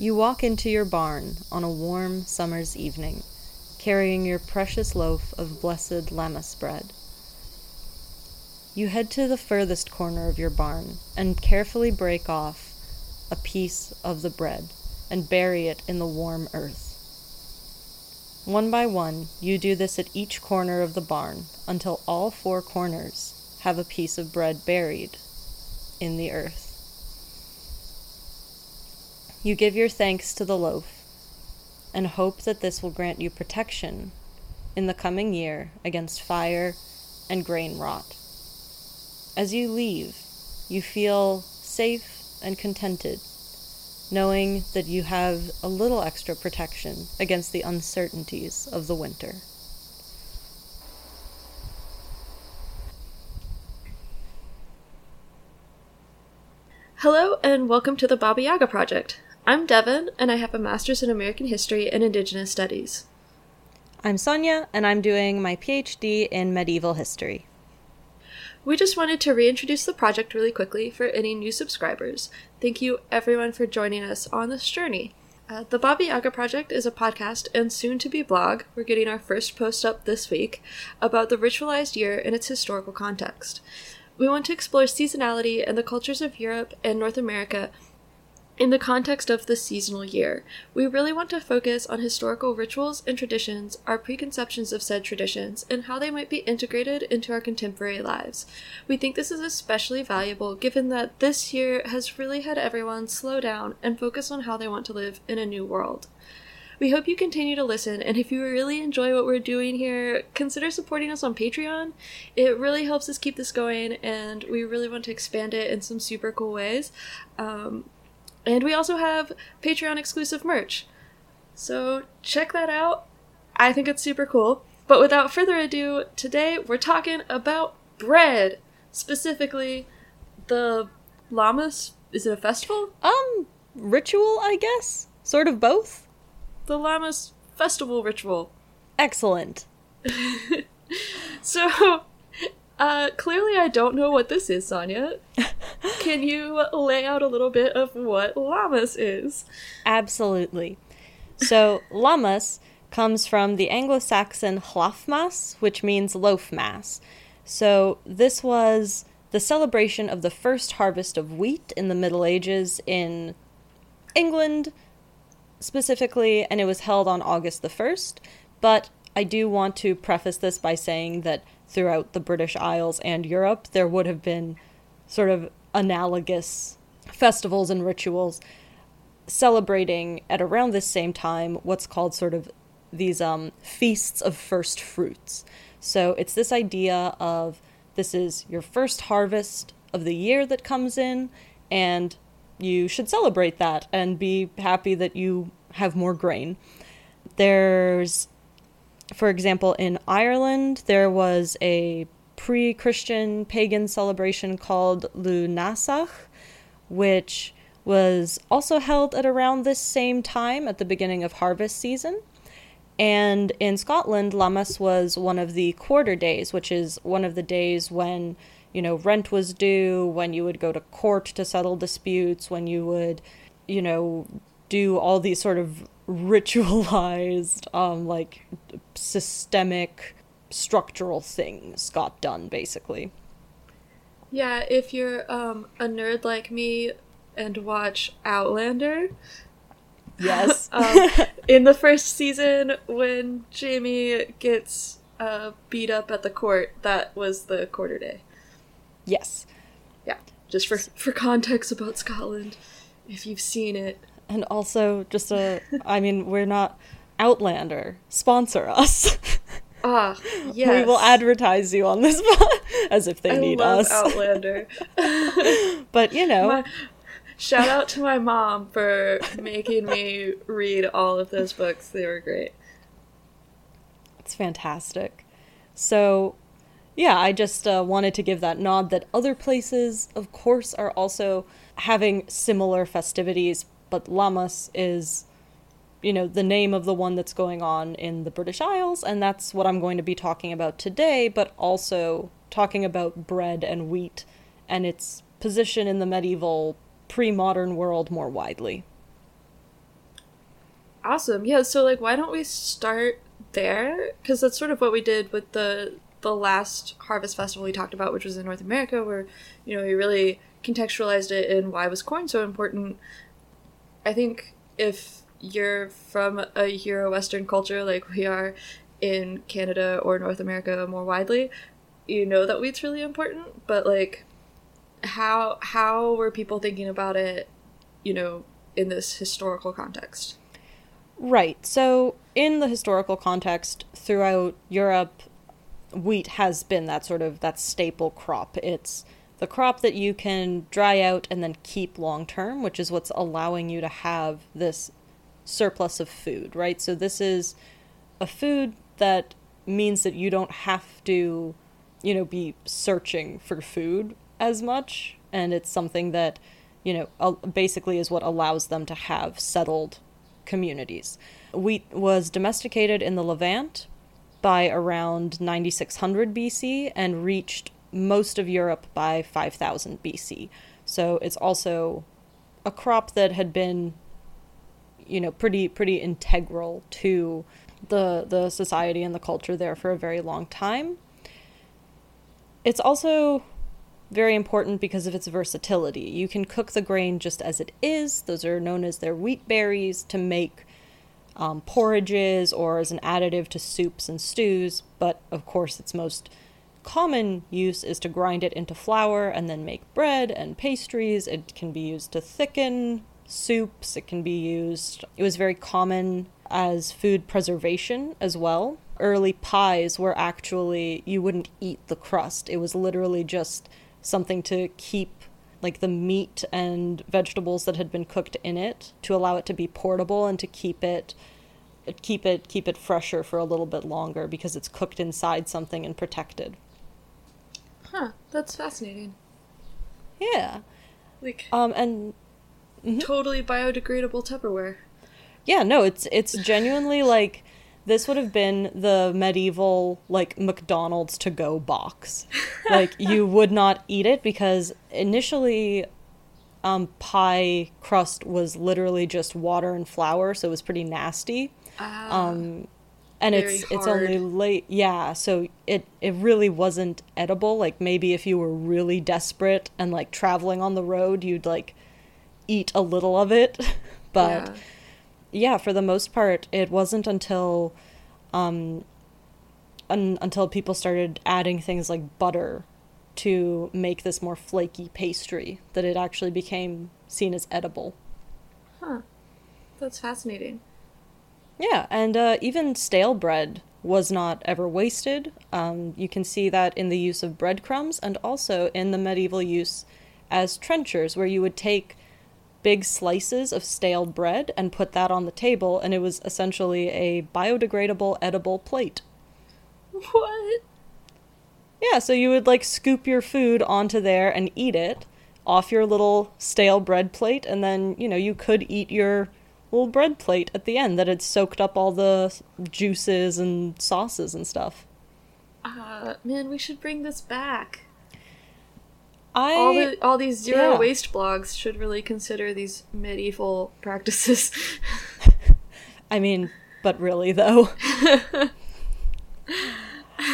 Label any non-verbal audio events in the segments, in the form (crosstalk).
You walk into your barn on a warm summer's evening, carrying your precious loaf of blessed lammas bread. You head to the furthest corner of your barn and carefully break off a piece of the bread and bury it in the warm earth. One by one, you do this at each corner of the barn until all four corners have a piece of bread buried in the earth. You give your thanks to the loaf and hope that this will grant you protection in the coming year against fire and grain rot. As you leave, you feel safe and contented, knowing that you have a little extra protection against the uncertainties of the winter. Hello, and welcome to the Baba Yaga Project. I'm Devin, and I have a master's in American History and Indigenous Studies. I'm Sonya, and I'm doing my PhD in medieval history. We just wanted to reintroduce the project really quickly for any new subscribers. Thank you, everyone, for joining us on this journey. Uh, the Baba Yaga Project is a podcast and soon to be blog. We're getting our first post up this week about the ritualized year in its historical context. We want to explore seasonality and the cultures of Europe and North America in the context of the seasonal year. We really want to focus on historical rituals and traditions, our preconceptions of said traditions, and how they might be integrated into our contemporary lives. We think this is especially valuable given that this year has really had everyone slow down and focus on how they want to live in a new world. We hope you continue to listen, and if you really enjoy what we're doing here, consider supporting us on Patreon. It really helps us keep this going, and we really want to expand it in some super cool ways. Um, and we also have Patreon exclusive merch. So check that out. I think it's super cool. But without further ado, today we're talking about bread. Specifically, the Lammas. Is it a festival? Um, ritual, I guess? Sort of both? the Lammas festival ritual. Excellent. (laughs) so, uh, clearly I don't know what this is, Sonya. (laughs) Can you lay out a little bit of what Lammas is? Absolutely. So, Lammas comes from the Anglo Saxon hlafmas, which means loaf mass. So, this was the celebration of the first harvest of wheat in the Middle Ages in England, specifically, and it was held on August the 1st. But I do want to preface this by saying that throughout the British Isles and Europe, there would have been sort of analogous festivals and rituals celebrating at around this same time what's called sort of these um, feasts of first fruits. So it's this idea of this is your first harvest of the year that comes in, and you should celebrate that and be happy that you have more grain. There's, for example, in Ireland, there was a pre Christian pagan celebration called Lughnasadh, which was also held at around this same time at the beginning of harvest season. And in Scotland, Lammas was one of the quarter days, which is one of the days when you know, rent was due, when you would go to court to settle disputes, when you would, you know, do all these sort of ritualized, (laughs) um, like systemic, structural things got done, basically. Yeah, if you're um, a nerd like me and watch Outlander. Yes. (laughs) um, in the first season, when jamie gets uh, beat up at the court, that was the quarter day. Yes. Yeah. Just for for context about Scotland, if you've seen it. And also just a I mean, we're not Outlander. Sponsor us. Ah, yes. (laughs) We will advertise you on this (laughs) as if they I need love us. Outlander. (laughs) but you know, My- shout out to my mom for making me read all of those books. They were great. It's fantastic. So, yeah, I just uh, wanted to give that nod that other places, of course, are also having similar festivities, but Lammas is, you know, the name of the one that's going on in the British Isles, and that's what I'm going to be talking about today, but also talking about bread and wheat and its position in the medieval, pre modern world more widely. Awesome. Yeah, so like why don't we start there? Cuz that's sort of what we did with the the last harvest festival we talked about, which was in North America where, you know, we really contextualized it in why was corn so important. I think if you're from a Euro Western culture like we are in Canada or North America more widely, you know that wheat's really important, but like how how were people thinking about it, you know, in this historical context? Right. So, in the historical context throughout Europe, wheat has been that sort of that staple crop. It's the crop that you can dry out and then keep long term, which is what's allowing you to have this surplus of food, right? So this is a food that means that you don't have to, you know, be searching for food as much and it's something that, you know, basically is what allows them to have settled communities. Wheat was domesticated in the Levant by around 9600 BC and reached most of Europe by 5000 BC. So it's also a crop that had been you know pretty pretty integral to the the society and the culture there for a very long time. It's also very important because of its versatility. You can cook the grain just as it is. Those are known as their wheat berries to make um, porridges or as an additive to soups and stews. But of course, its most common use is to grind it into flour and then make bread and pastries. It can be used to thicken soups. It can be used. It was very common as food preservation as well. Early pies were actually, you wouldn't eat the crust. It was literally just something to keep like the meat and vegetables that had been cooked in it to allow it to be portable and to keep it keep it keep it fresher for a little bit longer because it's cooked inside something and protected. Huh, that's fascinating. Yeah. Like um and mm-hmm. totally biodegradable Tupperware. Yeah, no, it's it's genuinely like this would have been the medieval like McDonald's to go box. (laughs) like you would not eat it because initially um, pie crust was literally just water and flour, so it was pretty nasty. Ah, um, and it's hard. it's only late, yeah. So it it really wasn't edible. Like maybe if you were really desperate and like traveling on the road, you'd like eat a little of it, (laughs) but. Yeah yeah, for the most part, it wasn't until um, un- until people started adding things like butter to make this more flaky pastry that it actually became seen as edible. Huh. That's fascinating. Yeah, and uh, even stale bread was not ever wasted. Um, you can see that in the use of breadcrumbs and also in the medieval use as trenchers, where you would take big slices of stale bread and put that on the table, and it was essentially a biodegradable edible plate. What? Yeah, so you would like scoop your food onto there and eat it off your little stale bread plate, and then, you know, you could eat your little bread plate at the end that had soaked up all the juices and sauces and stuff. Uh, man, we should bring this back. I all the all these zero yeah. waste blogs should really consider these medieval practices. (laughs) I mean, but really though. (laughs)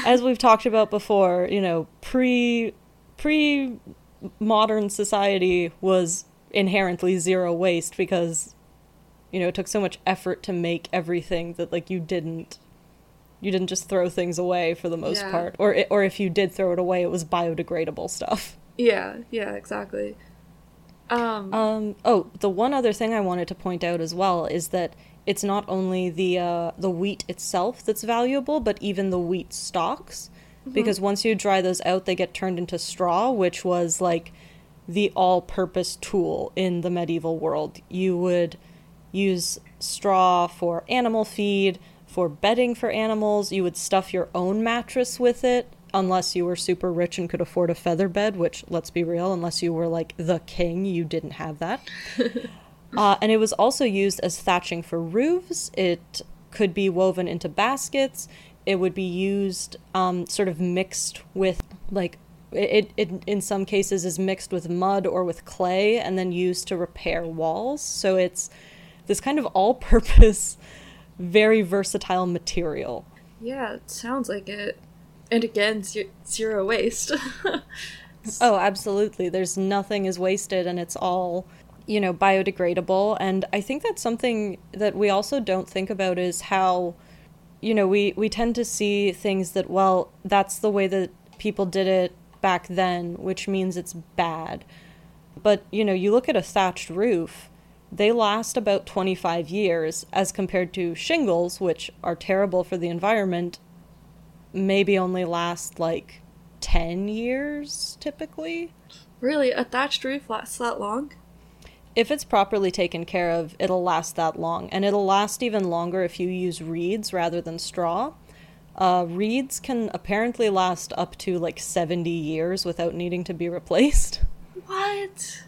As we've talked about before, you know, pre pre modern society was inherently zero waste because you know, it took so much effort to make everything that like you didn't you didn't just throw things away for the most yeah. part or or if you did throw it away it was biodegradable stuff. Yeah, yeah, exactly. Um, um, oh, the one other thing I wanted to point out as well is that it's not only the uh, the wheat itself that's valuable, but even the wheat stalks, mm-hmm. because once you dry those out, they get turned into straw, which was like the all-purpose tool in the medieval world. You would use straw for animal feed, for bedding for animals. You would stuff your own mattress with it unless you were super rich and could afford a feather bed, which let's be real, unless you were like the king, you didn't have that. (laughs) uh, and it was also used as thatching for roofs. It could be woven into baskets. It would be used um, sort of mixed with like it, it in some cases is mixed with mud or with clay and then used to repair walls. So it's this kind of all-purpose, (laughs) very versatile material. Yeah, it sounds like it. And again, ze- zero waste. (laughs) Oh, absolutely. There's nothing is wasted and it's all, you know, biodegradable. And I think that's something that we also don't think about is how, you know, we, we tend to see things that, well, that's the way that people did it back then, which means it's bad. But, you know, you look at a thatched roof, they last about 25 years as compared to shingles, which are terrible for the environment, maybe only last like 10 years typically. really, a thatched roof lasts that long? If it's properly taken care of, it'll last that long. And it'll last even longer if you use reeds rather than straw. Uh, reeds can apparently last up to like 70 years without needing to be replaced. What?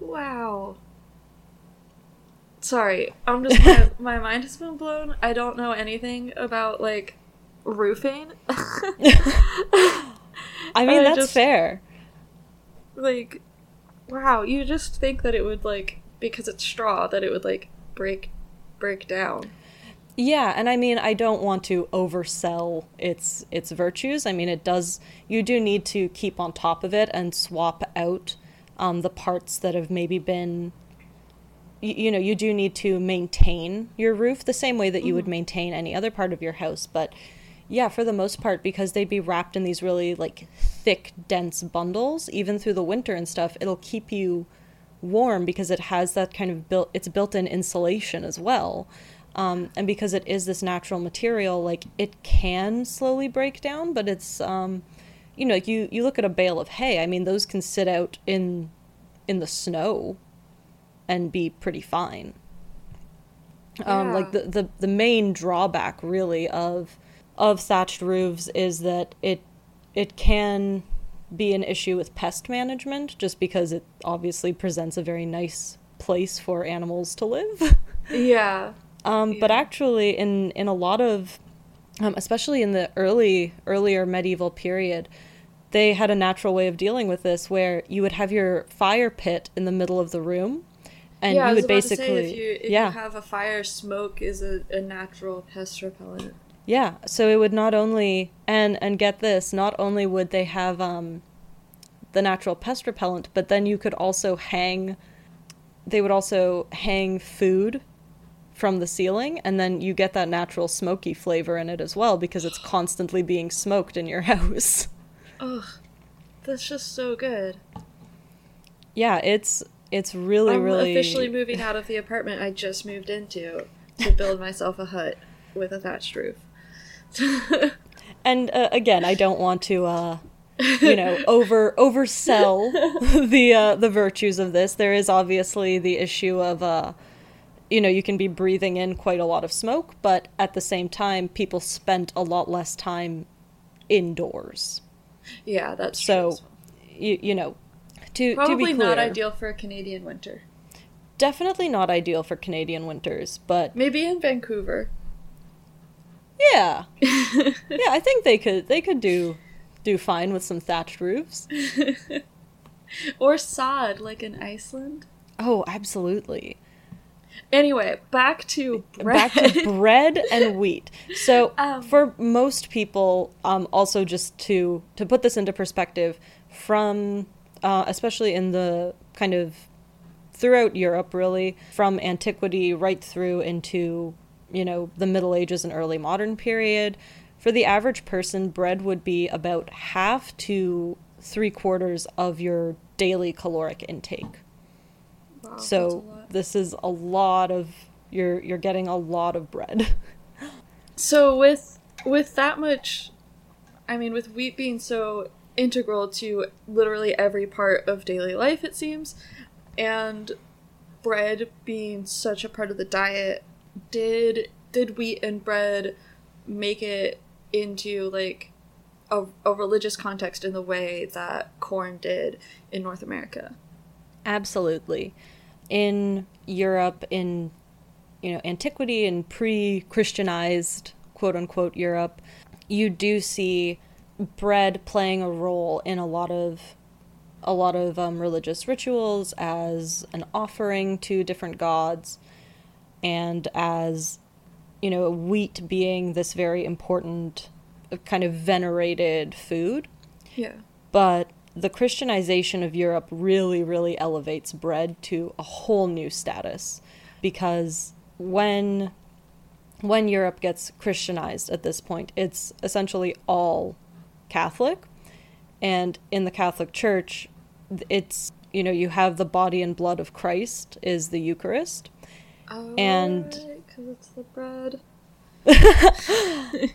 Wow. Sorry, I'm just my, (laughs) my mind has been blown. I don't know anything about like roofing. (laughs) I mean, (laughs) I that's just- fair. like wow, you just think that it would like because it's straw that it would like break break down. Yeah, and I mean, I don't want to oversell its its virtues. I mean, it does. You do need to keep on top of it and swap out um, the parts that have maybe been. You, you know, you do need to maintain your roof the same way that you would maintain any other part of your house. But yeah, for the most part, because they'd be wrapped in these really like thick, dense bundles, even through the winter and stuff, it'll keep you warm because it has that kind of built it's built-in insulation as well um, and because it is this natural material like it can slowly break down but it's um, you know you you look at a bale of hay i mean those can sit out in in the snow and be pretty fine um, like the, the the main drawback really of of thatched roofs is that it it can be an issue with pest management just because it obviously presents a very nice place for animals to live. (laughs) Yeah. Um, But actually, in in a lot of, um, especially in the early earlier medieval period, they had a natural way of dealing with this, where you would have your fire pit in the middle of the room, and yeah, I you was would basically, say if you if yeah, you have a fire, smoke is a, a natural pest repellent. Yeah, so it would not only and and get this, not only would they have um the natural pest repellent, but then you could also hang they would also hang food from the ceiling and then you get that natural smoky flavor in it as well because it's constantly being smoked in your (laughs) house. Ugh, that's just so good. Yeah, it's it's really I'm really officially moving out of the apartment I just moved into to build myself a hut with a thatched roof. (laughs) And uh, again, I don't want to, uh, you know, (laughs) over oversell the uh, the virtues of this. There is obviously the issue of, uh, you know, you can be breathing in quite a lot of smoke, but at the same time, people spent a lot less time indoors. yeah, that's true. So, well. you you know, to to Probably be clear, not ideal for a Canadian winter. definitely not ideal for Canadian winters, but Maybe in Vancouver. yeah, (laughs) yeah, I think they could they could do do fine with some thatched roofs. (laughs) or sod, like in Iceland. Oh, absolutely. Anyway, back to bread. back to (laughs) bread and wheat. So Um, for most people, um, also just to to put this into perspective, from uh, especially in the kind of throughout Europe, really from antiquity right through into you know the Middle Ages and early modern period, for the average person, bread would be about half to three quarters of your daily caloric intake. Wow, So this is a lot of you're you're getting a lot of bread. (laughs) So with with that much, I mean, with wheat being so integral to literally every part of daily life, it seems, and bread being such a part of the diet, did did wheat and bread make it into like a, a religious context in the way that corn did in North America? Absolutely. In Europe, in you know antiquity and pre-Christianized quote unquote Europe, you do see bread playing a role in a lot of a lot of um, religious rituals as an offering to different gods. and as you know wheat being this very important uh, kind of venerated food Yeah. but the christianization of europe really really elevates bread to a whole new status because when when europe gets christianized at this point it's essentially all catholic and in the catholic church it's you know you have the body and blood of christ is the eucharist Oh, And- because it's the bread. (laughs) (laughs)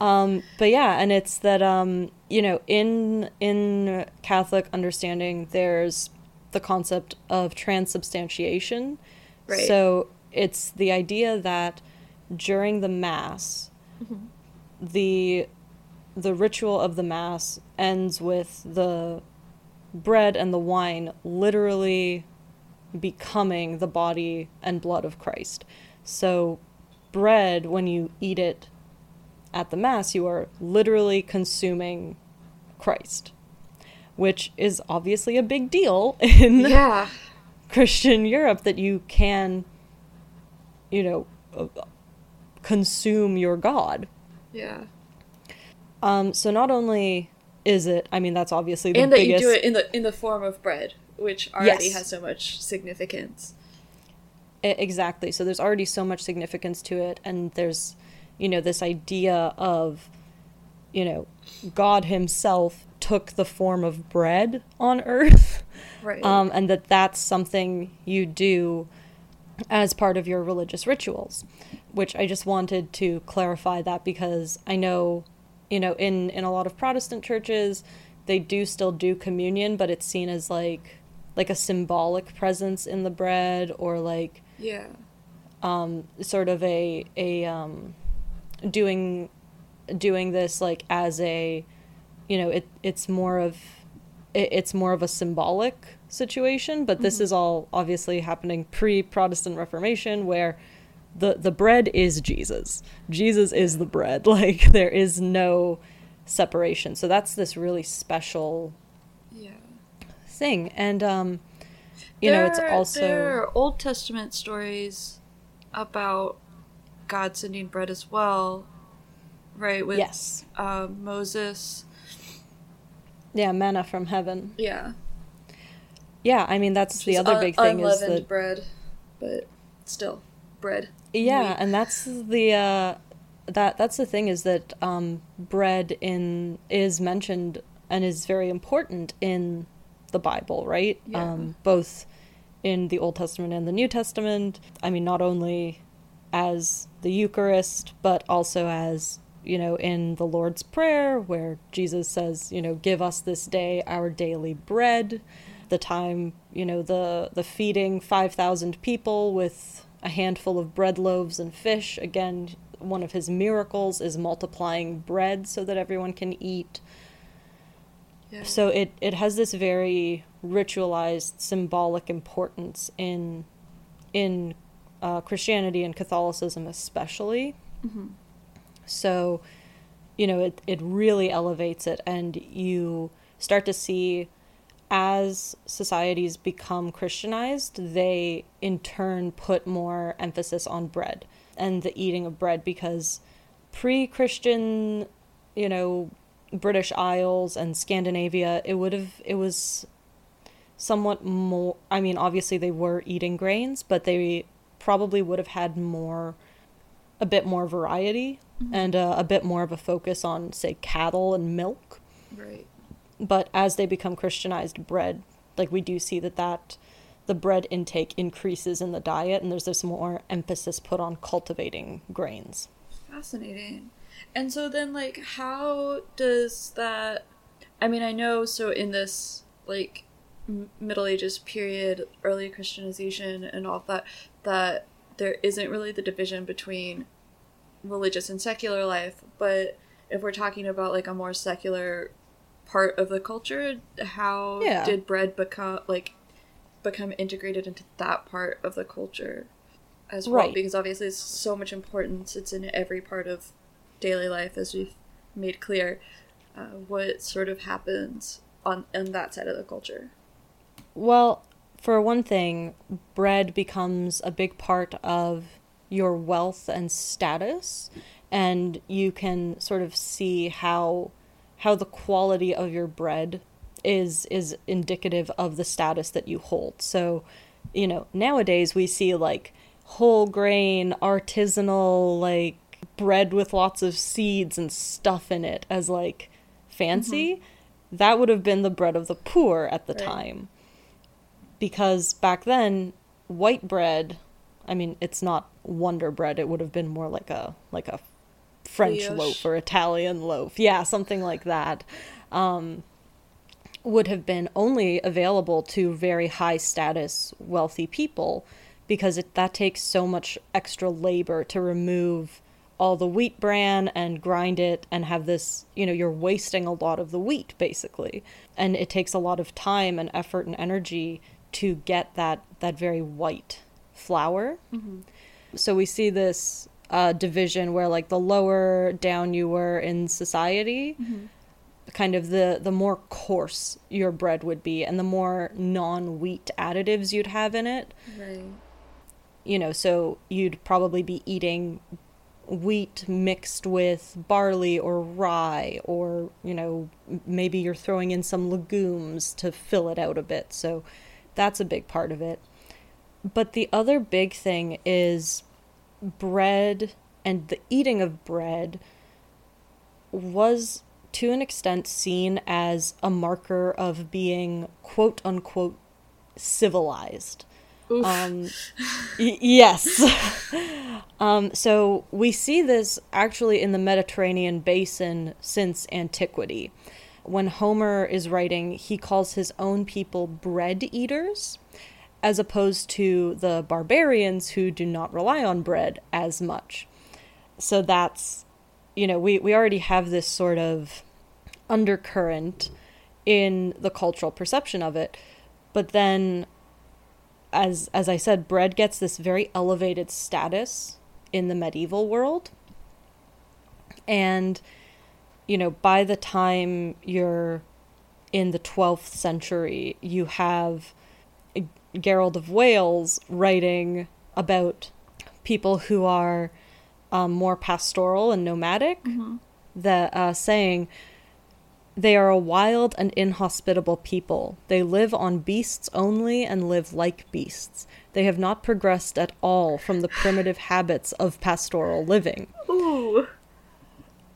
Um, but yeah, and it's that um, you know, in in Catholic understanding, there's the concept of transubstantiation. Right. So it's the idea that during the mass, the the ritual of the mass ends with the bread and the wine literally becoming the body and blood of Christ. So bread when you eat it at the Mass, you are literally consuming Christ, which is obviously a big deal in Yeah. (laughs) Christian Europe that you can, you know, uh, consume your God. Yeah. Um, so not only is it, I mean, that's obviously the and that biggest. you do it in the in the form of bread, which already Yes. has so much significance. E- exactly. So there's already so much significance to it, and there's, you know, this idea of, you know, God Himself took the form of bread on (laughs) earth, Right. um, and that that's something you do as part of your religious rituals. Which I just wanted to clarify that because I know, you know, in in a lot of Protestant churches, they do still do communion, but it's seen as like like a symbolic presence in the bread or like yeah. um, sort of a a um, doing doing this like as a you know it it's more of it, it's more of a symbolic situation but this is all obviously happening pre Protestant Reformation where the the bread is Jesus Jesus is the bread (laughs) like there is no separation so that's this really special Yeah. thing and um you know it's also there are Old Testament stories about God sending bread as well, right? With yes uh, Moses. yeah manna from heaven Yeah. yeah i mean that's the other un- big thing is unleavened that bread, but still bread. Yeah and that's the uh that that's the thing is that um bread in is mentioned and is very important in the bible right? Yeah. um both in the old testament and the new testament. I mean not only as the eucharist but also as you know in the lord's prayer where jesus says you know give us this day our daily bread. The time you know the the feeding 5000 people with a handful of bread loaves and fish again one of his miracles is multiplying bread so that everyone can eat Yeah. so it it has this very ritualized symbolic importance in in uh, Christianity and Catholicism especially. Mhm. So, you know, it it really elevates it, and you start to see as societies become Christianized, they in turn put more emphasis on bread and the eating of bread because pre-Christian, you know, British Isles and Scandinavia, it would have it was somewhat more I mean, obviously they were eating grains, but they probably would have had more a bit more variety and uh, a bit more of a focus on say cattle and milk Right. But as they become christianized bread like we do see that that the bread intake increases in the diet and there's this more emphasis put on cultivating grains Fascinating. And so then, like, how does that? I mean, I know. So in this like Middle Ages period, early Christianization, and all that, that there isn't really the division between religious and secular life. But if we're talking about like a more secular part of the culture, how Yeah. did bread become like become integrated into that part of the culture as well? Right. Because obviously, it's so much importance. It's in every part of daily life, as we've made clear. Uh, what sort of happens on on that side of the culture? Well, for one thing, bread becomes a big part of your wealth and status, and you can sort of see how how the quality of your bread is is indicative of the status that you hold. So, you know, nowadays we see like whole grain, artisanal, like bread with lots of seeds and stuff in it as like fancy. Mm-hmm. That would have been the bread of the poor at the right. time. Because back then, white bread, I mean, it's not wonder bread. It would have been more like a like a French Brioche. loaf or Italian loaf. Yeah, something like that. Um, would have been only available to very high status wealthy people because it, that takes so much extra labor to remove all the wheat bran and grind it and have this you know you're wasting a lot of the wheat basically and it takes a lot of time and effort and energy to get that that very white flour mm-hmm. so we see this uh, division where like the lower down you were in society mm-hmm. kind of the the more coarse your bread would be and the more non-wheat additives you'd have in it. Right. You know so you'd probably be eating wheat mixed with barley or rye or you know maybe you're throwing in some legumes to fill it out a bit. So that's a big part of it. But the other big thing is bread and the eating of bread was to an extent seen as a marker of being quote unquote civilized. Um, y- yes. (laughs) um, so we see this actually in the Mediterranean basin since antiquity. When Homer is writing, he calls his own people bread eaters, as opposed to the barbarians who do not rely on bread as much. So that's you know, we, we already have this sort of undercurrent in the cultural perception of it. But then as as I said, bread gets this very elevated status in the medieval world. And you know, by the time you're in the 12th century, you have Gerald of Wales writing about people who are um, more pastoral and nomadic, mm-hmm. that uh, saying they are a wild and inhospitable people. They live on beasts only and live like beasts. They have not progressed at all from the primitive (sighs) habits of pastoral living. Ooh.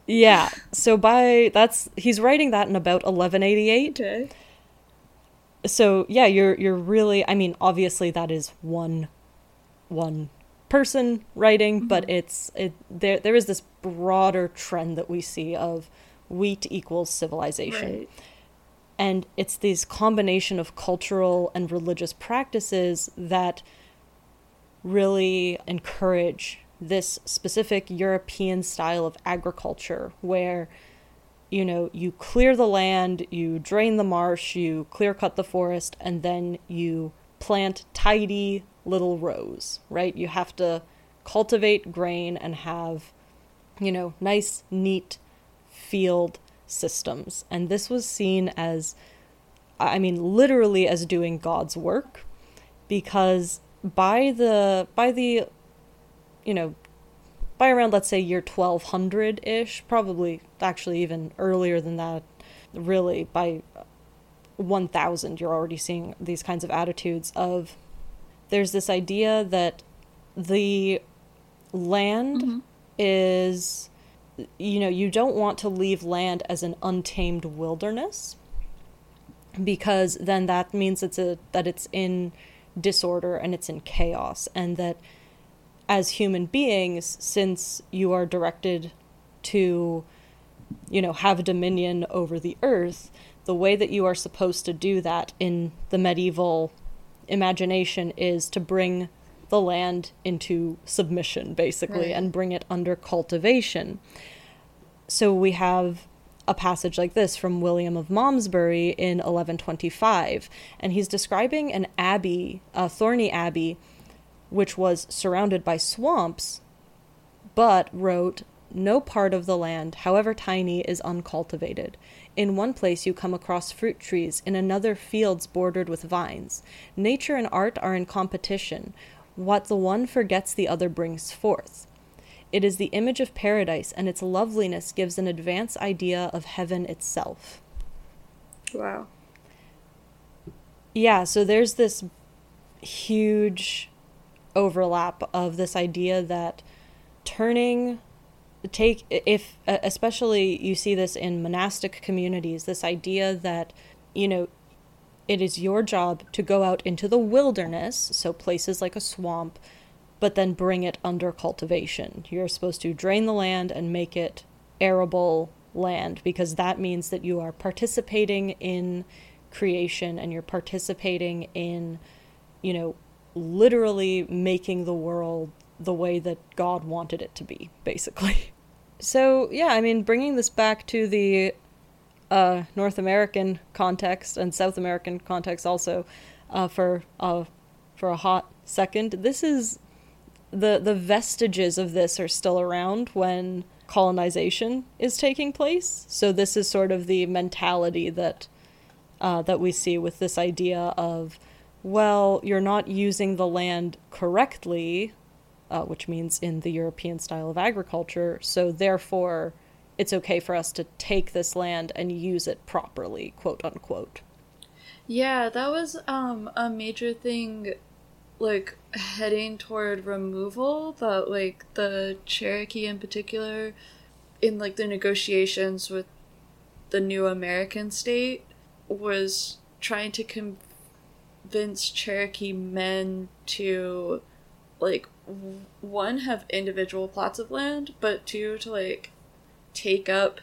Yeah. So by that's he's writing that in about 1188. Okay. So yeah, you're you're really I mean obviously that is one one person writing, mm-hmm. but it's it there there is this broader trend that we see of wheat equals civilization. Right. And it's these combination of cultural and religious practices that really encourage this specific European style of agriculture where you know you clear the land, you drain the marsh, you clear cut the forest and then you plant tidy little rows, right? You have to cultivate grain and have, you know, nice, neat field systems. And this was seen as, I mean, literally as doing God's work, because by the, by the, you know, by around, let's say, year 1200 ish, probably actually even earlier than that, really, by 1000, you're already seeing these kinds of attitudes of there's this idea that the land mm-hmm. is you know you don't want to leave land as an untamed wilderness because then that means it's a that it's in disorder and it's in chaos and that as human beings since you are directed to you know have dominion over the earth the way that you are supposed to do that in the medieval imagination is to bring the land into submission, basically, right. and bring it under cultivation. So we have a passage like this from William of Malmesbury in 1125, and he's describing an abbey, a Thorney Abbey, which was surrounded by swamps, but wrote no part of the land, however tiny, is uncultivated. In one place you come across fruit trees, in another fields bordered with vines. Nature and art are in competition. What the one forgets, the other brings forth. It is the image of paradise, and its loveliness gives an advance idea of heaven itself. Wow. Yeah, so there's this huge overlap of this idea that turning take if especially you see this in monastic communities this idea that you know it is your job to go out into the wilderness so places like a swamp but then bring it under cultivation. You're supposed to drain the land and make it arable land because that means that you are participating in creation and you're participating in you know literally making the world the way that God wanted it to be, basically. So, yeah, I mean, bringing this back to the uh, North American context and South American context also uh, for uh, for a hot second, this is the the vestiges of this are still around when colonization is taking place. So this is sort of the mentality that uh, that we see with this idea of well, you're not using the land correctly, uh, which means in the European style of agriculture, so therefore it's okay for us to take this land and use it properly, quote unquote. Yeah, that was um, a major thing, like heading toward removal. That like the Cherokee in particular, in like the negotiations with the new American state, was trying to com- convince Cherokee men to like one have individual plots of land, but two to like take up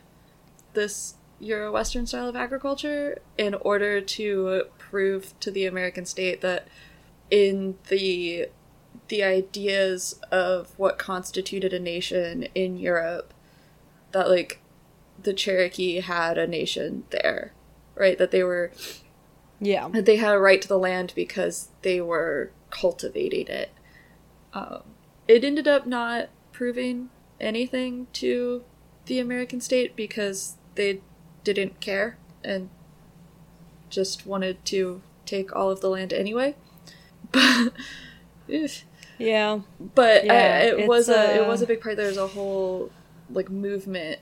this Euro Western style of agriculture in order to prove to the American state that in the the ideas of what constituted a nation in Europe that like the Cherokee had a nation there, right? That they were yeah. They had a right to the land because they were cultivating it. Um, it ended up not proving anything to the American state because they didn't care and just wanted to take all of the land anyway. (laughs) But yeah, but yeah, I, it was a, a it was a big part. There's a whole like movement,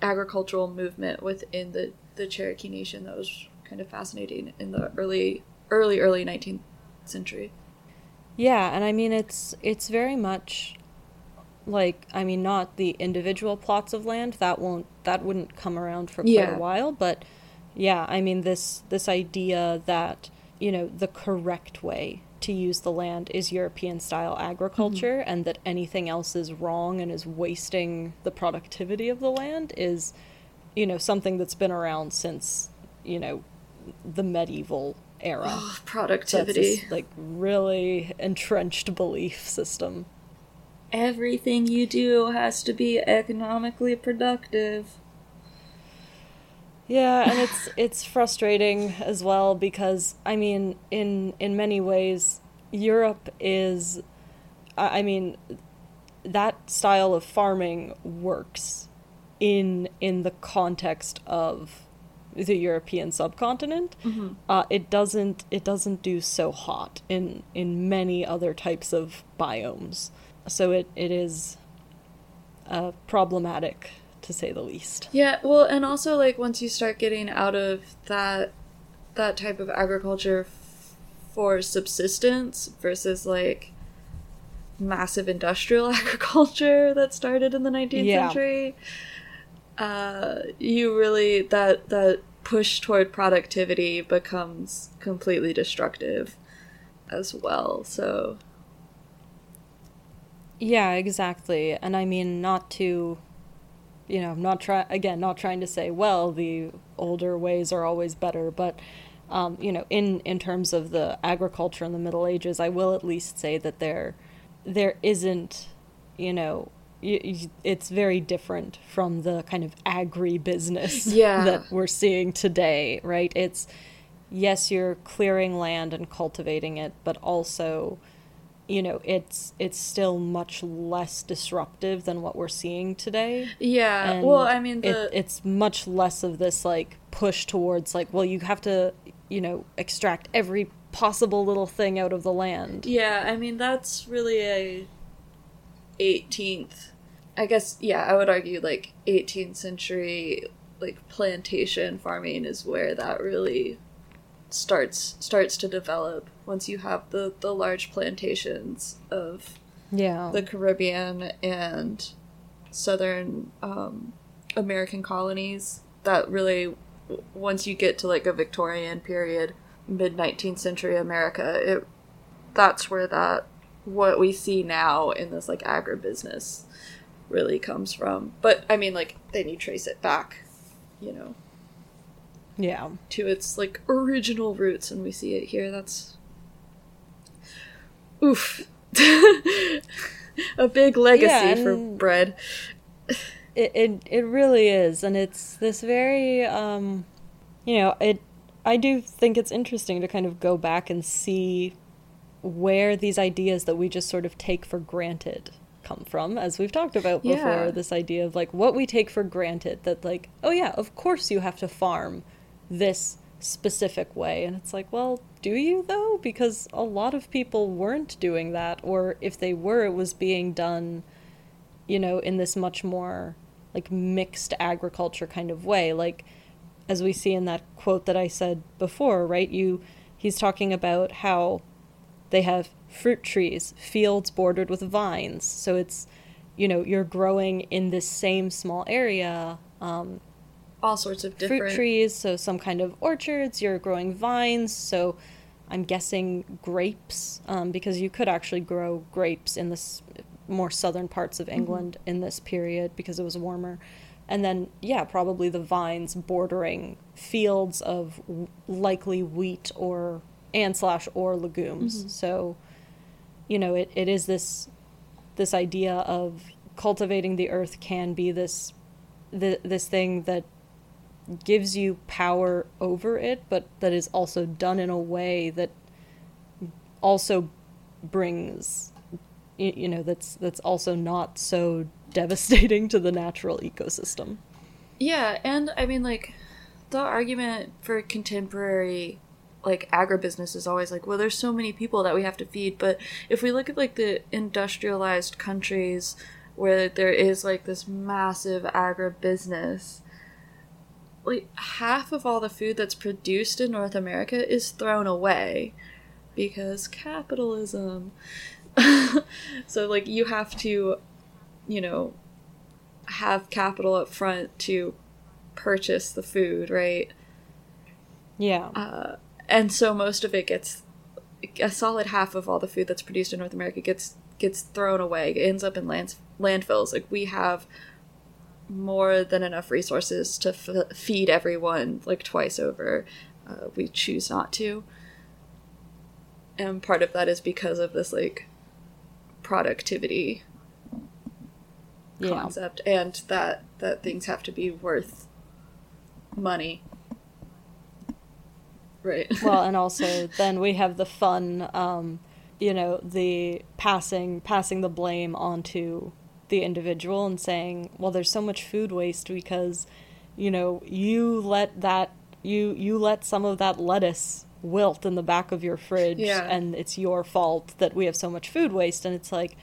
agricultural movement within the the Cherokee Nation that was kind of fascinating in the early early early 19th century. Yeah, and I mean it's it's very much like I mean not the individual plots of land that won't that wouldn't come around for quite yeah. a while, but yeah, I mean this this idea that you know the correct way to use the land is European style agriculture mm-hmm. and that anything else is wrong and is wasting the productivity of the land is you know something that's been around since you know the medieval era. Oh, productivity. This, like really entrenched belief system. Everything you do has to be economically productive. Yeah, and (sighs) it's it's frustrating as well because I mean in in many ways Europe is I mean that style of farming works in in the context of the European subcontinent, mm-hmm. uh, it doesn't it doesn't do so hot in in many other types of biomes. So it it is uh, problematic to say the least. Yeah, well, and also like once you start getting out of that that type of agriculture f- for subsistence versus like massive industrial (laughs) agriculture that started in the 19th yeah. century uh, you really that that push toward productivity becomes completely destructive as well. So yeah, exactly. And I mean, not to, you know, not try again, not trying to say, well, the older ways are always better, but um, you know, in in terms of the agriculture in the Middle Ages, I will at least say that there there isn't, you know, it's very different from the kind of agribusiness (laughs) yeah. that we're seeing today, right? It's yes, you're clearing land and cultivating it, but also you know, it's it's still much less disruptive than what we're seeing today. Yeah. And well, I mean, the it, it's much less of this like push towards like, well, you have to, you know, extract every possible little thing out of the land. yeah, I mean that's really a 18th. I guess yeah, I would argue like 18th century like plantation farming is where that really starts starts to develop once you have the the large plantations of Yeah. the Caribbean and southern um, American colonies. That really, once you get to like a Victorian period, mid nineteenth century America, it that's where that what we see now in this like agribusiness really comes from. But I mean, like then you trace it back, you know, yeah. to its like original roots, and we see it here. That's oof. (laughs) a big legacy Yeah, for bread. It, it it really is, and it's this very um, you know, it. I do think it's interesting to kind of go back and see where these ideas that we just sort of take for granted come from, as we've talked about before. Yeah. This idea of like what we take for granted that like, oh yeah, of course you have to farm this specific way, and it's like, well, do you though? Because a lot of people weren't doing that, or if they were, it was being done you know, in this much more like mixed agriculture kind of way. Like as we see in that quote that I said before, right? You he's talking about how they have fruit trees, fields bordered with vines. So it's you know, you're growing in this same small area, um, All sorts of different fruit trees, so some kind of orchards, you're growing vines, so I'm guessing grapes, um, because you could actually grow grapes in this more southern parts of England in this period because it was warmer. And then, yeah, probably the vines bordering fields of w- likely wheat or and slash or legumes. So, you know, it, it is this this idea of cultivating the earth can be this th- this thing that gives you power over it, but that is also done in a way that also brings y- you know that's that's also not so (laughs) devastating to the natural ecosystem. Yeah, and I mean like the argument for contemporary like agribusiness is always like, well, there's so many people that we have to feed, but if we look at like the industrialized countries where there is like this massive agribusiness, like half of all the food that's produced in North America is thrown away because capitalism. (laughs) so like you have to, you know, have capital up front to purchase the food, right? Yeah. Uh, and so most of it gets a solid half of all the food that's produced in North America gets gets thrown away. It ends up in lands, landfills. Like we have more than enough resources to f- feed everyone like twice over. Uh, we choose not to, and part of that is because of this like productivity yeah. concept and that that things have to be worth money right. (laughs) Well, and also (laughs) then we have the fun, um, you know, the passing passing the blame onto the individual and saying, well, there's so much food waste because, you know, you let that you you let some of that lettuce wilt in the back of your fridge Yeah. and it's your fault that we have so much food waste. And it's like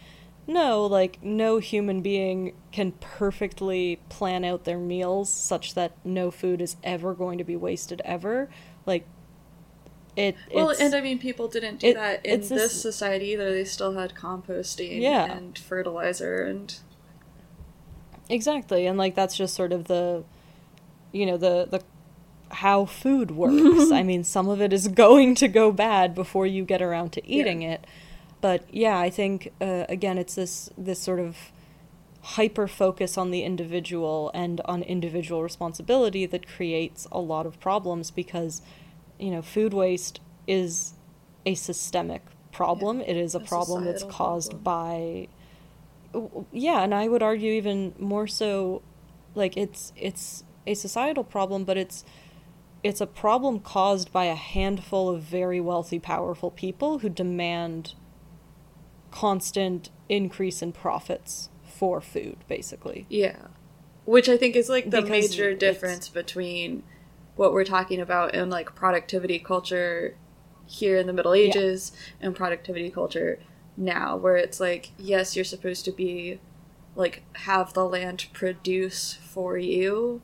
no like no human being can perfectly plan out their meals such that no food is ever going to be wasted ever. Like it well and i mean people didn't do it- that in this, this- society either they still had composting Yeah. and fertilizer and Exactly, and like that's just sort of the, you know, the the how food (laughs) works. I mean, some of it is going to go bad before you get around to eating it, but yeah, I think uh, again, it's this this sort of hyper focus on the individual and on individual responsibility that creates a lot of problems because, you know, food waste is a systemic problem. It is a, a problem that's caused problem. by yeah and i would argue even more so like it's it's a societal problem but it's it's a problem caused by a handful of very wealthy powerful people who demand constant increase in profits for food, basically. Yeah. Which I think is like the Because major difference between what we're talking about in like productivity culture here in the Middle Ages and productivity culture now, where it's like, yes, you're supposed to be like have the land produce for you,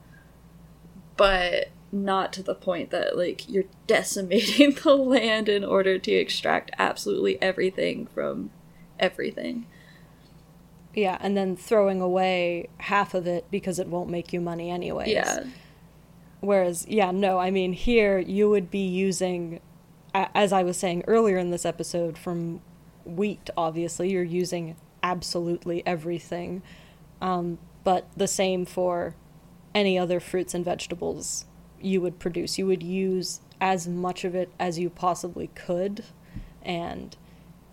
but not to the point that like you're (laughs) decimating the land in order to extract absolutely everything from everything. Yeah, and then throwing away half of it because it won't make you money anyways. Yeah. Whereas, yeah, no, I mean, here you would be using, as I was saying earlier in this episode, from wheat, obviously, you're using absolutely everything. Um, but the same for any other fruits and vegetables you would produce. You would use as much of it as you possibly could. And,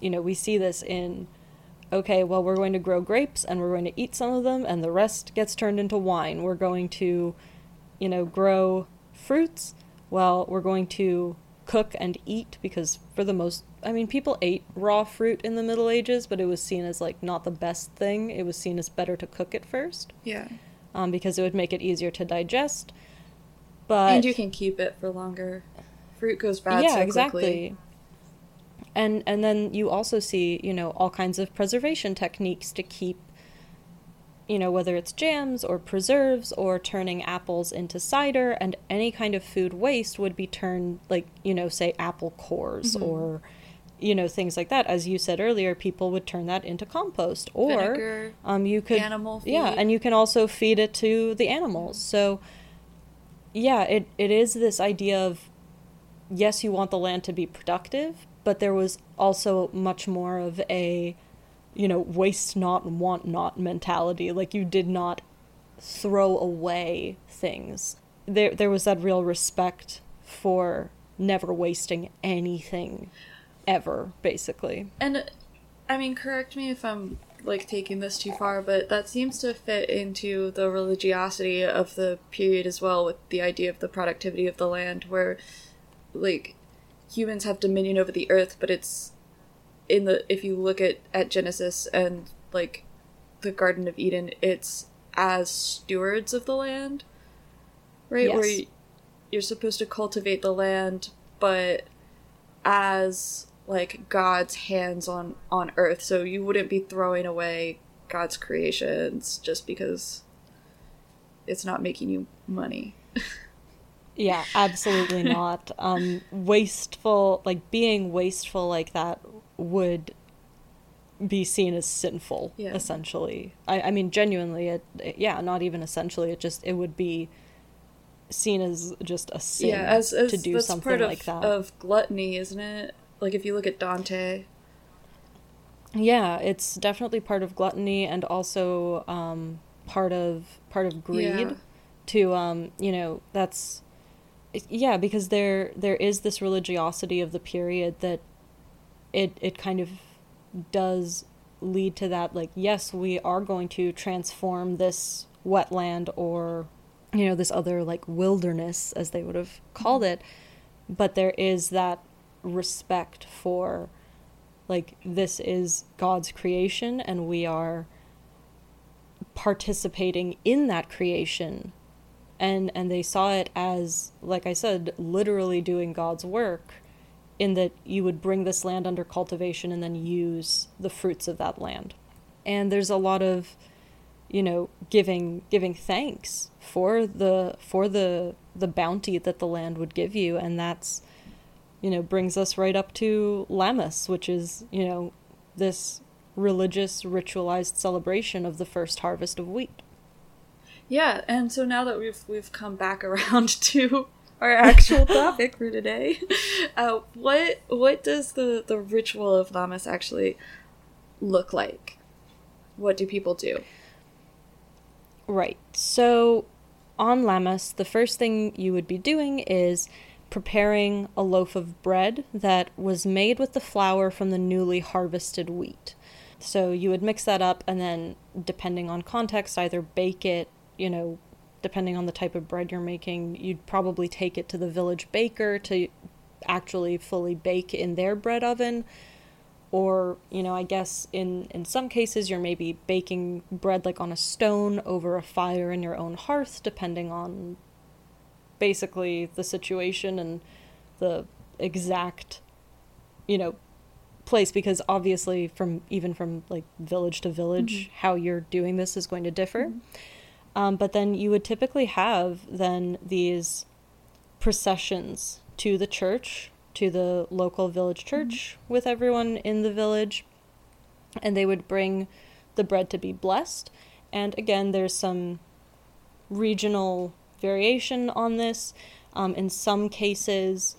you know, we see this in okay, well, we're going to grow grapes and we're going to eat some of them, and the rest gets turned into wine. We're going to, you know, grow fruits. Well, we're going to cook and eat because, for the most, I mean, people ate raw fruit in the Middle Ages, but it was seen as like not the best thing. It was seen as better to cook it first Yeah. um, because it would make it easier to digest. But and you can keep it for longer. Fruit goes bad yeah so exactly and and then you also see you know all kinds of preservation techniques to keep you know whether it's jams or preserves or turning apples into cider and any kind of food waste would be turned like you know say apple cores Mhm. or you know things like that. As you said earlier people would turn that into compost. Or Vinegar, um you could animal yeah and you can also feed it to the animals. So yeah it, it is this idea of yes you want the land to be productive but there was also much more of a you know waste not want not mentality. Like you did not throw away things. There there was that real respect for never wasting anything ever basically. And I mean, correct me if I'm like taking this too far, but that seems to fit into the religiosity of the period as well, with the idea of the productivity of the land, where like humans have dominion over the earth, but it's in the if you look at at Genesis and like the Garden of Eden, it's as stewards of the land, right? Where Yes. you, you're supposed to cultivate the land, but as like God's hands on on earth. So you wouldn't be throwing away God's creations just because it's not making you money. Yeah, absolutely (laughs) not. Um, wasteful, like being wasteful like that would be seen as sinful, Yeah. essentially. I, I mean, genuinely, it, it- yeah, not even essentially. It just it would be seen as just a sin yeah, as, as to do something part of, like that. of gluttony, isn't it? Like if you look at Dante, Yeah, it's definitely part of gluttony and also um, part of part of greed. Yeah. To um, you know, that's yeah, because there there is this religiosity of the period that it it kind of does lead to that like yes, we are going to transform this wetland or you know this other like wilderness as they would have called it, but there is that respect for like this is God's creation and we are participating in that creation. And and they saw it as like I said literally doing God's work in that you would bring this land under cultivation and then use the fruits of that land and there's a lot of you know giving giving thanks for the for the the bounty that the land would give you and that's you know, brings us right up to Lammas, which is, you know, this religious, ritualized celebration of the first harvest of wheat. yeah. And so now that we've we've come back (laughs) around to our actual topic for today, (laughs) uh, what what does the the ritual of Lammas actually look like? What do people do? Right. So on Lammas, the first thing you would be doing is preparing a loaf of bread that was made with the flour from the newly harvested wheat. So you would mix that up and then, depending on context, either bake it, you know, depending on the type of bread you're making, you'd probably take it to the village baker to actually fully bake in their bread oven. or you know i guess in in some cases you're maybe baking bread like on a stone over a fire in your own hearth depending on basically the situation and the exact you know place because obviously from even from like village to village Mhm. how you're doing this is going to differ um, but then you would typically have then these processions to the church, to the local village church with everyone in the village, and they would bring the bread to be blessed. And again, there's some regional variation on this. Um, in some cases,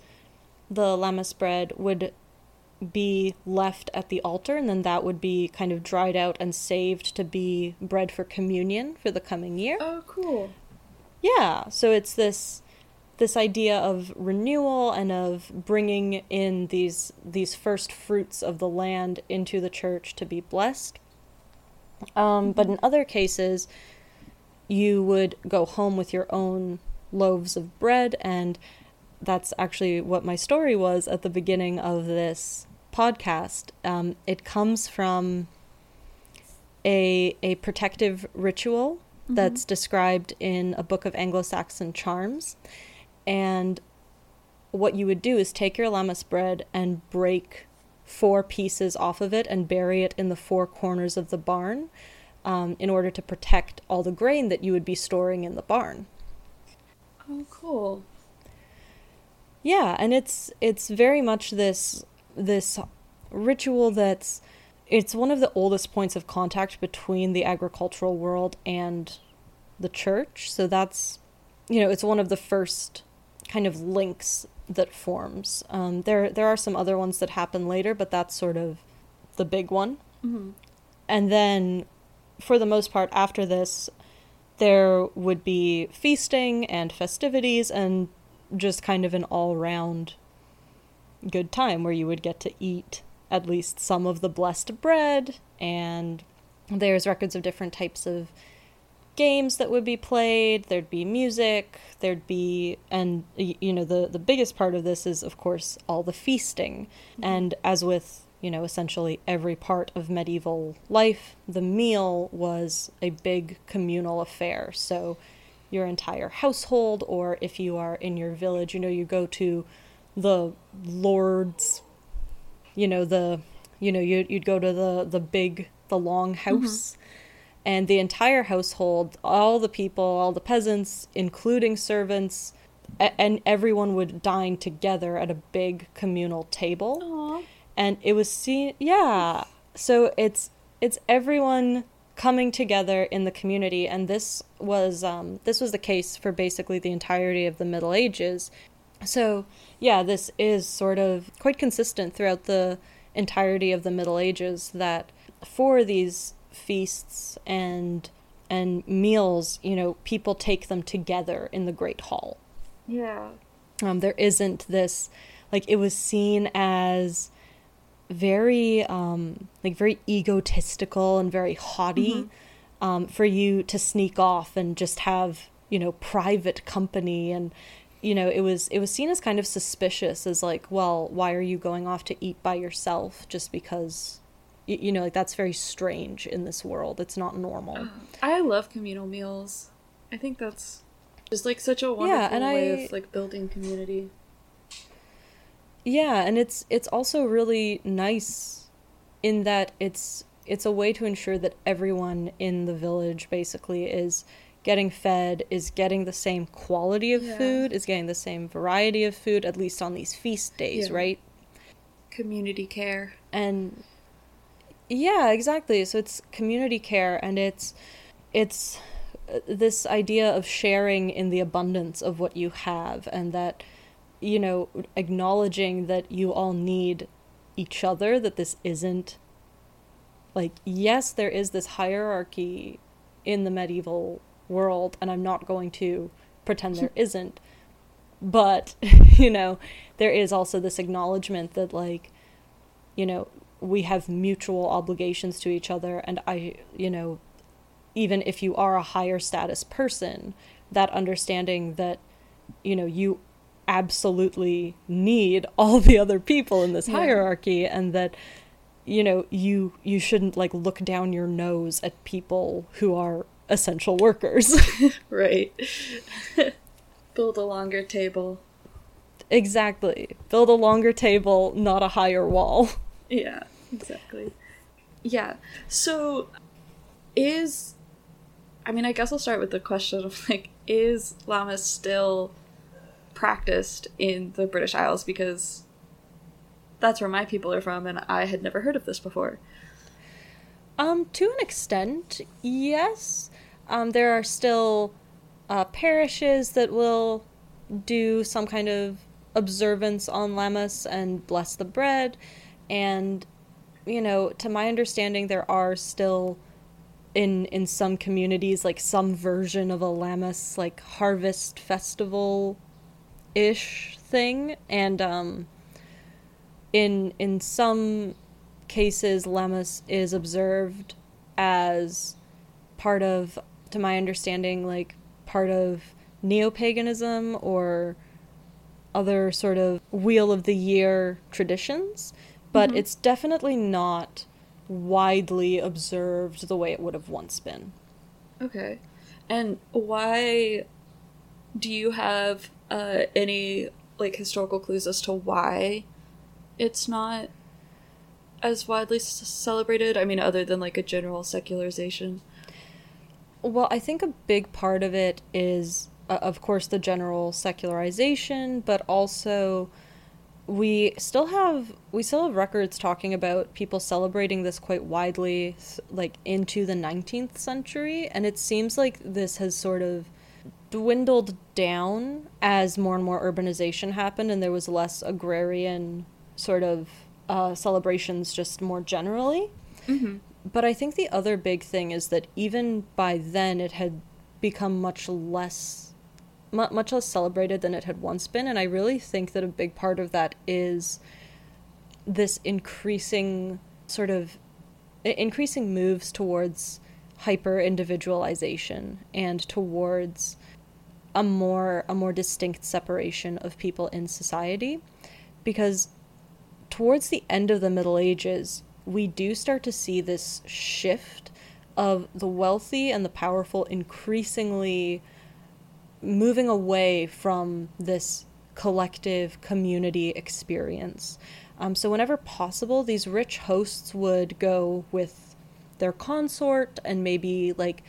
the lammas bread would be left at the altar, and then that would be kind of dried out and saved to be bread for communion for the coming year. Oh, cool. Yeah, so it's this this idea of renewal and of bringing in these these first fruits of the land into the church to be blessed. Um, but in other cases, you would go home with your own loaves of bread, and that's actually what my story was at the beginning of this podcast. Um, it comes from a a protective ritual that's described in a book of Anglo-Saxon charms, and what you would do is take your lammas bread and break four pieces off of it and bury it in the four corners of the barn um, in order to protect all the grain that you would be storing in the barn. Oh, cool. Yeah, and it's it's very much this this ritual that's it's one of the oldest points of contact between the agricultural world and the church. So that's you know, it's one of the first kind of links that forms. Um, there there are some other ones that happen later, but that's sort of the big one. hmm And then, for the most part, after this, there would be feasting and festivities and just kind of an all round good time where you would get to eat at least some of the blessed bread. And there's records of different types of games that would be played. There'd be music. There'd be and you know the the biggest part of this is of course all the feasting. Mm-hmm. And as with you know essentially every part of medieval life the meal was a big communal affair. So your entire household or if you are in your village you know you go to the lord's you know the you know you you'd go to the the big the long house. And the entire household all the people all the peasants including servants a- and everyone would dine together at a big communal table. Aw. and it was seen yeah. So it's it's everyone coming together in the community. And this was um, this was the case for basically the entirety of the middle ages. So yeah this is sort of quite consistent throughout the entirety of the middle ages that for these feasts and and meals you know people take them together in the great hall Yeah. um, there isn't this like it was seen as very um, like very egotistical and very haughty um, for you to sneak off and just have you know private company and you know it was it was seen as kind of suspicious as like well why are you going off to eat by yourself just because you know like that's very strange in this world it's not normal (sighs) I love communal meals. I think that's just like such a wonderful and way I- of like building community. Yeah, and it's it's also really nice in that it's it's a way to ensure that everyone in the village basically is getting fed, is getting the same quality of Yeah. food, is getting the same variety of food at least on these feast days, Yeah. right? Community care. and yeah exactly so it's community care and it's it's uh, this idea of sharing in the abundance of what you have and that you know acknowledging that you all need each other that this isn't like yes there is this hierarchy in the medieval world and i'm not going to pretend there (laughs) isn't but (laughs) you know there is also this acknowledgement that like you know we have mutual obligations to each other and i you know even if you are a higher status person that understanding that you know you absolutely need all the other people in this Yeah. hierarchy and that you know, you you shouldn't like look down your nose at people who are essential workers. (laughs) right. (laughs) Build a longer table. exactly. Build a longer table, not a higher wall. (laughs) Yeah, exactly. Yeah. So is I mean, I guess I'll start with the question of like is Lammas still practiced in the British Isles because that's where my people are from and I had never heard of this before. Um, to an extent, yes. Um, there are still uh, parishes that will do some kind of observance on Lammas and bless the bread. And, you know, to my understanding, there are still in in some communities like some version of a Lammas like harvest festival ish thing. And um in in some cases Lammas is observed as part of to my understanding, like part of neo paganism or other sort of wheel of the year traditions, but mm-hmm. it's definitely not widely observed the way it would have once been. Okay. And why do you have uh, any like historical clues as to why it's not as widely celebrated? I mean, other than like a general secularization. Well, I think a big part of it is, uh, of course, the general secularization, but also we still have we still have records talking about people celebrating this quite widely like into the 19th century and it seems like this has sort of dwindled down as more and more urbanization happened and there was less agrarian sort of uh, celebrations just more generally. Mm-hmm but I think the other big thing is that even by then it had become much less much less celebrated than it had once been. And I really think that a big part of that is this increasing sort of increasing moves towards hyper individualization and towards a more a more distinct separation of people in society. Because towards the end of the middle ages we do start to see this shift of the wealthy and the powerful increasingly moving away from this collective community experience. Um, so, whenever possible, these rich hosts would go with their consort and maybe like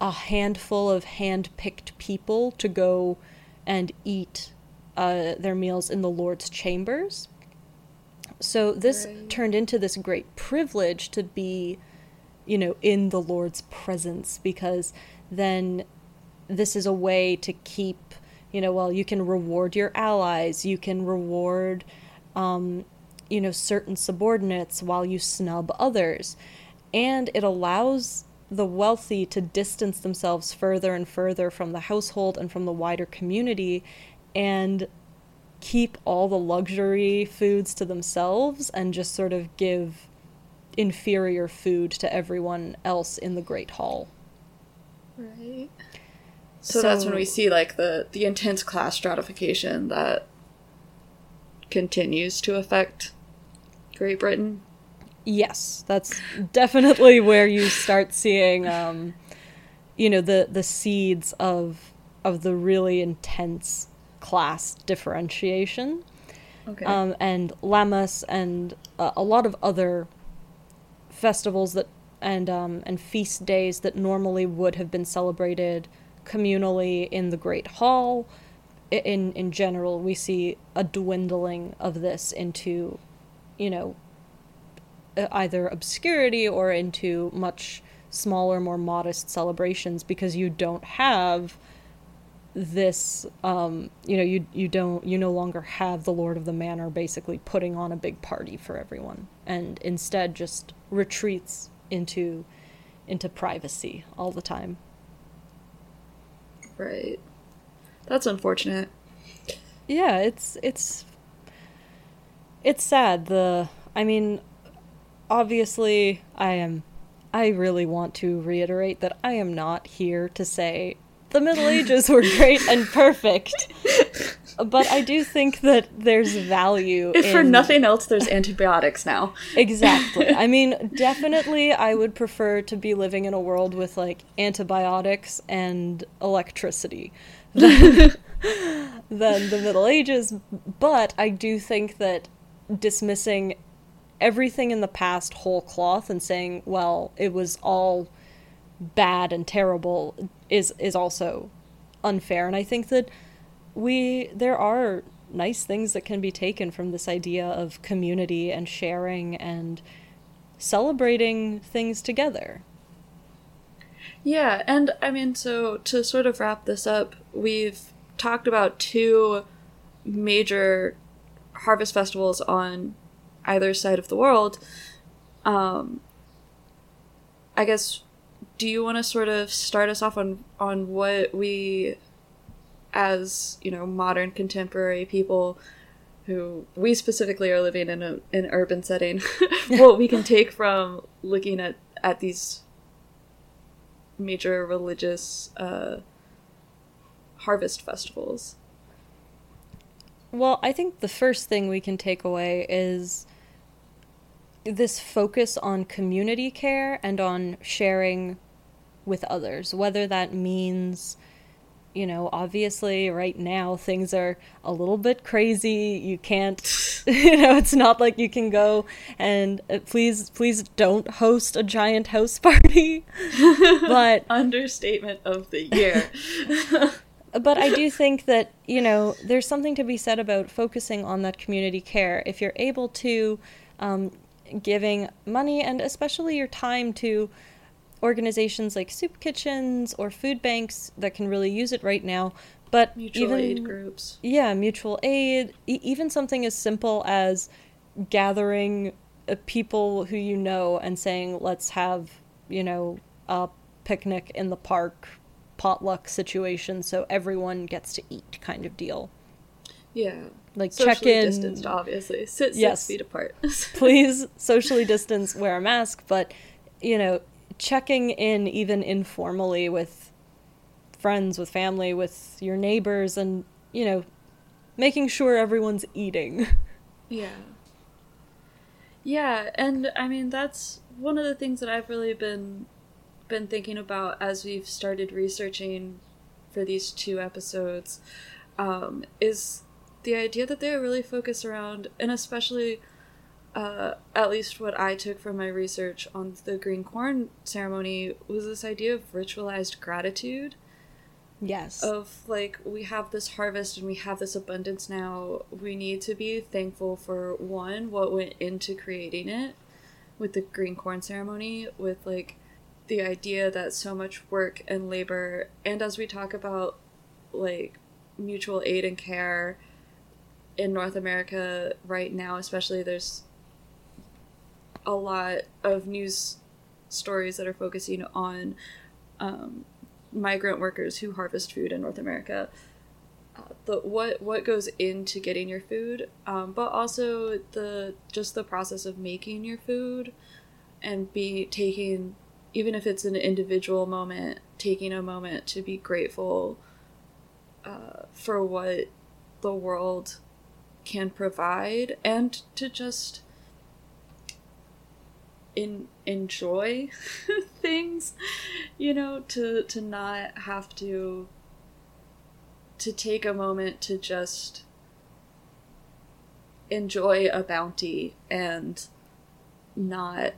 a handful of hand picked people to go and eat uh, their meals in the Lord's chambers. So this right. turned into this great privilege to be, you know, in the Lord's presence because then this is a way to keep, you know, well, you can reward your allies, you can reward, um, you know, certain subordinates while you snub others. And it allows the wealthy to distance themselves further and further from the household and from the wider community and keep all the luxury foods to themselves and just sort of give inferior food to everyone else in the Great Hall. Right. So, so that's when we see like the the intense class stratification that continues to affect Great Britain. Yes, that's definitely where you start seeing um you know the the seeds of of the really intense class differentiation. Okay. Um, and Lammas and uh, a lot of other festivals that and um, and feast days that normally would have been celebrated communally in the Great Hall. In in general, we see a dwindling of this into, you know, either obscurity or into much smaller, more modest celebrations because you don't have this um, you know you you don't you no longer have the lord of the manor basically putting on a big party for everyone and instead just retreats into into privacy all the time. Right. That's unfortunate. Yeah it's it's it's sad the i mean obviously i am i really want to reiterate that i am not here to say the Middle Ages were great and perfect. But I do think that there's value. If for nothing else, there's antibiotics now. Exactly. I (laughs) mean, definitely, I would prefer to be living in a world with like antibiotics and electricity than, (laughs) than the Middle Ages. But I do think that dismissing everything in the past whole cloth and saying, well, it was all bad and terrible is is also unfair. And I think that we there are nice things that can be taken from this idea of community and sharing and celebrating things together. Yeah, and I mean, so to sort of wrap this up, we've talked about two major harvest festivals on either side of the world. Um, I guess, do you want to sort of start us off on on what we, as you know, modern contemporary people, who we specifically are living in a, an urban setting, (laughs) what we can take from looking at at these major religious uh, harvest festivals. Well, I think the first thing we can take away is this focus on community care and on sharing with others, whether that means you know, obviously right now things are a little bit crazy. You can't, (laughs) you know, it's not like you can go and uh, please, please don't host a giant house (laughs) party. but (laughs) Understatement of the year. but I do think that, you know, there's something to be said about focusing on that community care. If you're able to, um, giving money and especially your time to organizations like soup kitchens or food banks that can really use it right now. But Mutual even, aid groups. Yeah, mutual aid. E- even something as simple as gathering uh, people who you know and saying, let's have, you know, a picnic in the park, potluck situation so everyone gets to eat kind of deal. Yeah. Like Socially check in. distanced, obviously. Sit six Yes. feet apart. (laughs) please socially distance, wear a mask, but you know, checking in even informally with friends, with family, with your neighbors and, you know, making sure everyone's eating. (laughs) Yeah. Yeah, and I mean that's one of the things that I've really been been thinking about as we've started researching for these two episodes um, is the idea that they're really focused around, and especially uh, at least what I took from my research on the green corn ceremony was this idea of ritualized gratitude Yes. of like we have this harvest and we have this abundance now we need to be thankful for one what went into creating it with the green corn ceremony with like the idea that so much work and labor and as we talk about like mutual aid and care in North America right now especially there's a lot of news stories that are focusing on um, migrant workers who harvest food in North America. Uh, the what what goes into getting your food, um, but also the just the process of making your food, and be taking even if it's an individual moment, taking a moment to be grateful uh, for what the world can provide, and to just in enjoy (laughs) things you know to to not have to to take a moment to just enjoy a bounty and not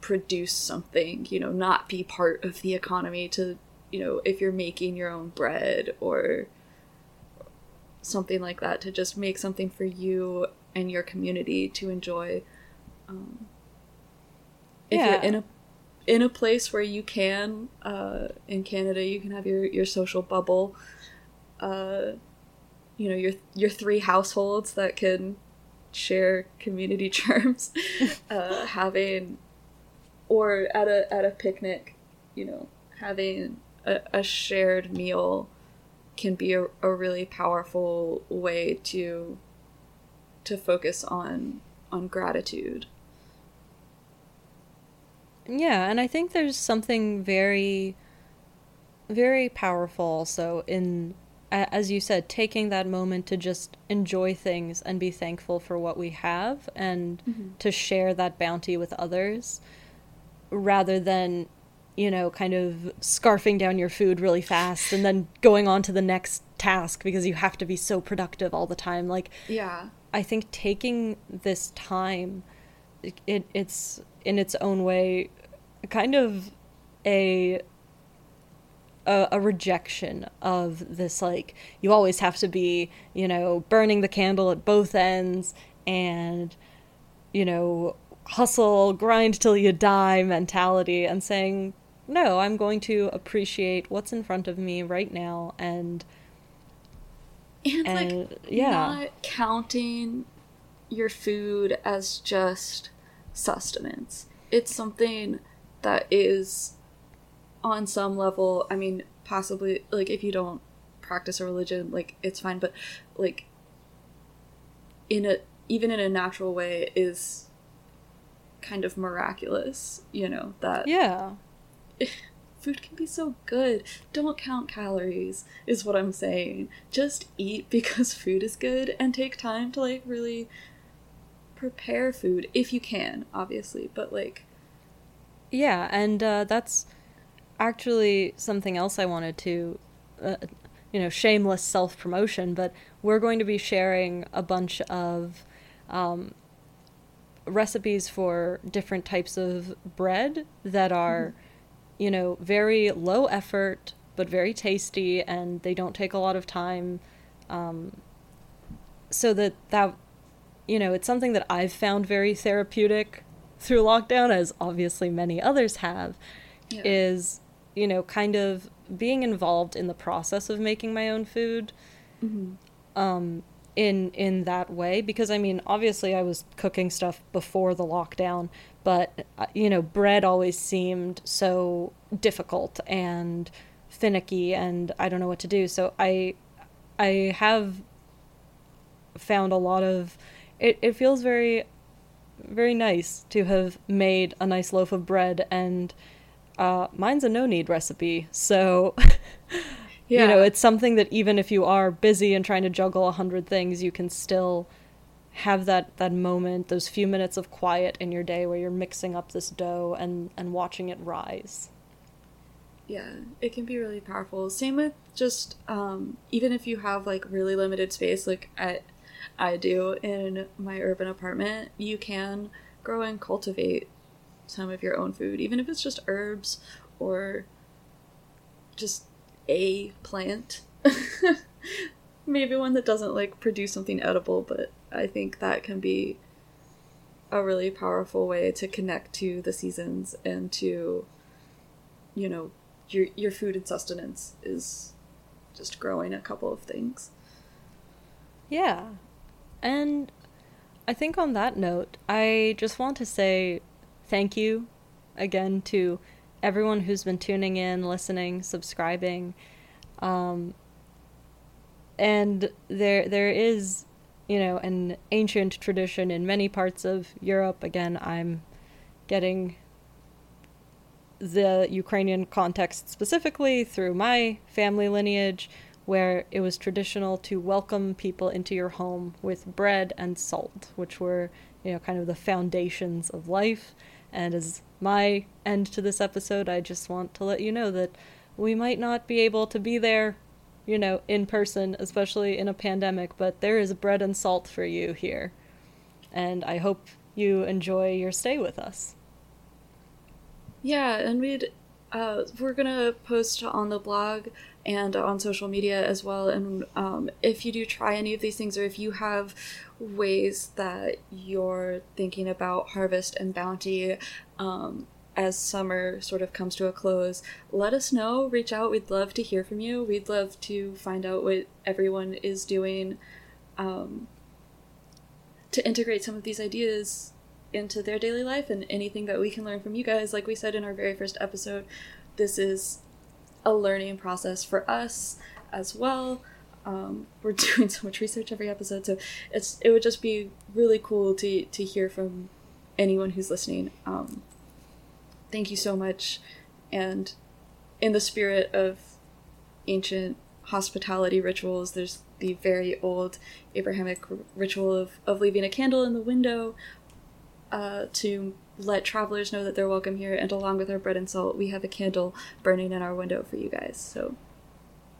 produce something you know not be part of the economy to you know if you're making your own bread or something like that to just make something for you and your community to enjoy um, if Yeah. you're in a in a place where you can uh, in Canada you can have your your social bubble uh, you know your your three households that can share community (laughs) germs (laughs) uh, having or at a at a picnic you know having a, a shared meal can be a, a really powerful way to to focus on on gratitude Yeah, and I think there's something very very powerful also in as you said taking that moment to just enjoy things and be thankful for what we have and mm-hmm. to share that bounty with others rather than you know kind of scarfing down your food really fast and then going on to the next task because you have to be so productive all the time like Yeah. I think taking this time, it, it it's in its own way, kind of a, a a rejection of this like you always have to be you know burning the candle at both ends and you know hustle grind till you die mentality and saying no i'm going to appreciate what's in front of me right now and And, And, like, yeah. not counting your food as just sustenance. It's something that is on some level, I mean, possibly, like, if you don't practice a religion, like, it's fine, but, like, in a, even in a natural way, is kind of miraculous, you know, that yeah (laughs) food can be so good. Don't count calories, is what I'm saying. Just eat because (laughs) food is good and take time to like really prepare food if you can, obviously. But like, Yeah, and uh, that's actually something else I wanted to, uh, you know, shameless self promotion, but we're going to be sharing a bunch of um, recipes for different types of bread that are, you know, very low effort but very tasty and they don't take a lot of time. Um, so that that you know, it's something that I've found very therapeutic through lockdown, as obviously many others have, Yeah. is, you know, kind of being involved in the process of making my own food um, in in that way. Because I mean, obviously, I was cooking stuff before the lockdown, but uh, you know, bread always seemed so difficult and finicky, and I don't know what to do. So I I have found a lot of it, it feels very very nice to have made a nice loaf of bread and uh, mine's a no knead recipe so (laughs) you know it's something that even if you are busy and trying to juggle a hundred things you can still have that that moment those few minutes of quiet in your day where you're mixing up this dough and and watching it rise Yeah, it can be really powerful. Same with just um, even if you have like really limited space, like I, I do in my urban apartment, you can grow and cultivate some of your own food, even if it's just herbs or just a plant. (laughs) Maybe one that doesn't like produce something edible, but I think that can be a really powerful way to connect to the seasons and to you know your your food and sustenance is just growing a couple of things. Yeah. And I think on that note, I just want to say thank you again to everyone who's been tuning in, listening, subscribing. Um, and there there is, you know, an ancient tradition in many parts of Europe. Again, I'm getting the Ukrainian context specifically through my family lineage, where it was traditional to welcome people into your home with bread and salt, which were, you know, kind of the foundations of life. And as my end to this episode, I just want to let you know that we might not be able to be there, you know, in person, especially in a pandemic, but there is bread and salt for you here. And I hope you enjoy your stay with us. Yeah, and we'd uh, we're gonna post on the blog and on social media as well. And um, if you do try any of these things, or if you have ways that you're thinking about harvest and bounty um, as summer sort of comes to a close, let us know. Reach out. We'd love to hear from you. We'd love to find out what everyone is doing um, to integrate some of these ideas into their daily life and anything that we can learn from you guys. Like we said in our very first episode, this is a learning process for us as well. Um, (laughs) we're doing so much research every episode, so it's it would just be really cool to to hear from anyone who's listening. Um, thank you so much, and in the spirit of ancient hospitality rituals. There's the very old Abrahamic ritual of, of leaving a candle in the window uh, to let travelers know that they're welcome here. And along with our bread and salt, we have a candle burning in our window for you guys. So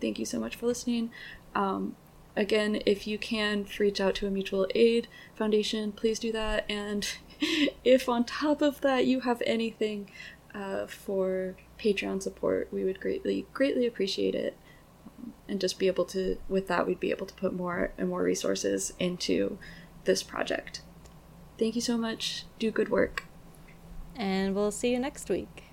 thank you so much for listening. Um, again, if you can reach out to a mutual aid foundation, please do that. And (laughs) if on top of that you have anything uh, for Patreon support, we would greatly, greatly appreciate it. Um, and just be able to, with that, we'd be able to put more and more resources into this project. Thank you so much. Do good work. And we'll see you next week.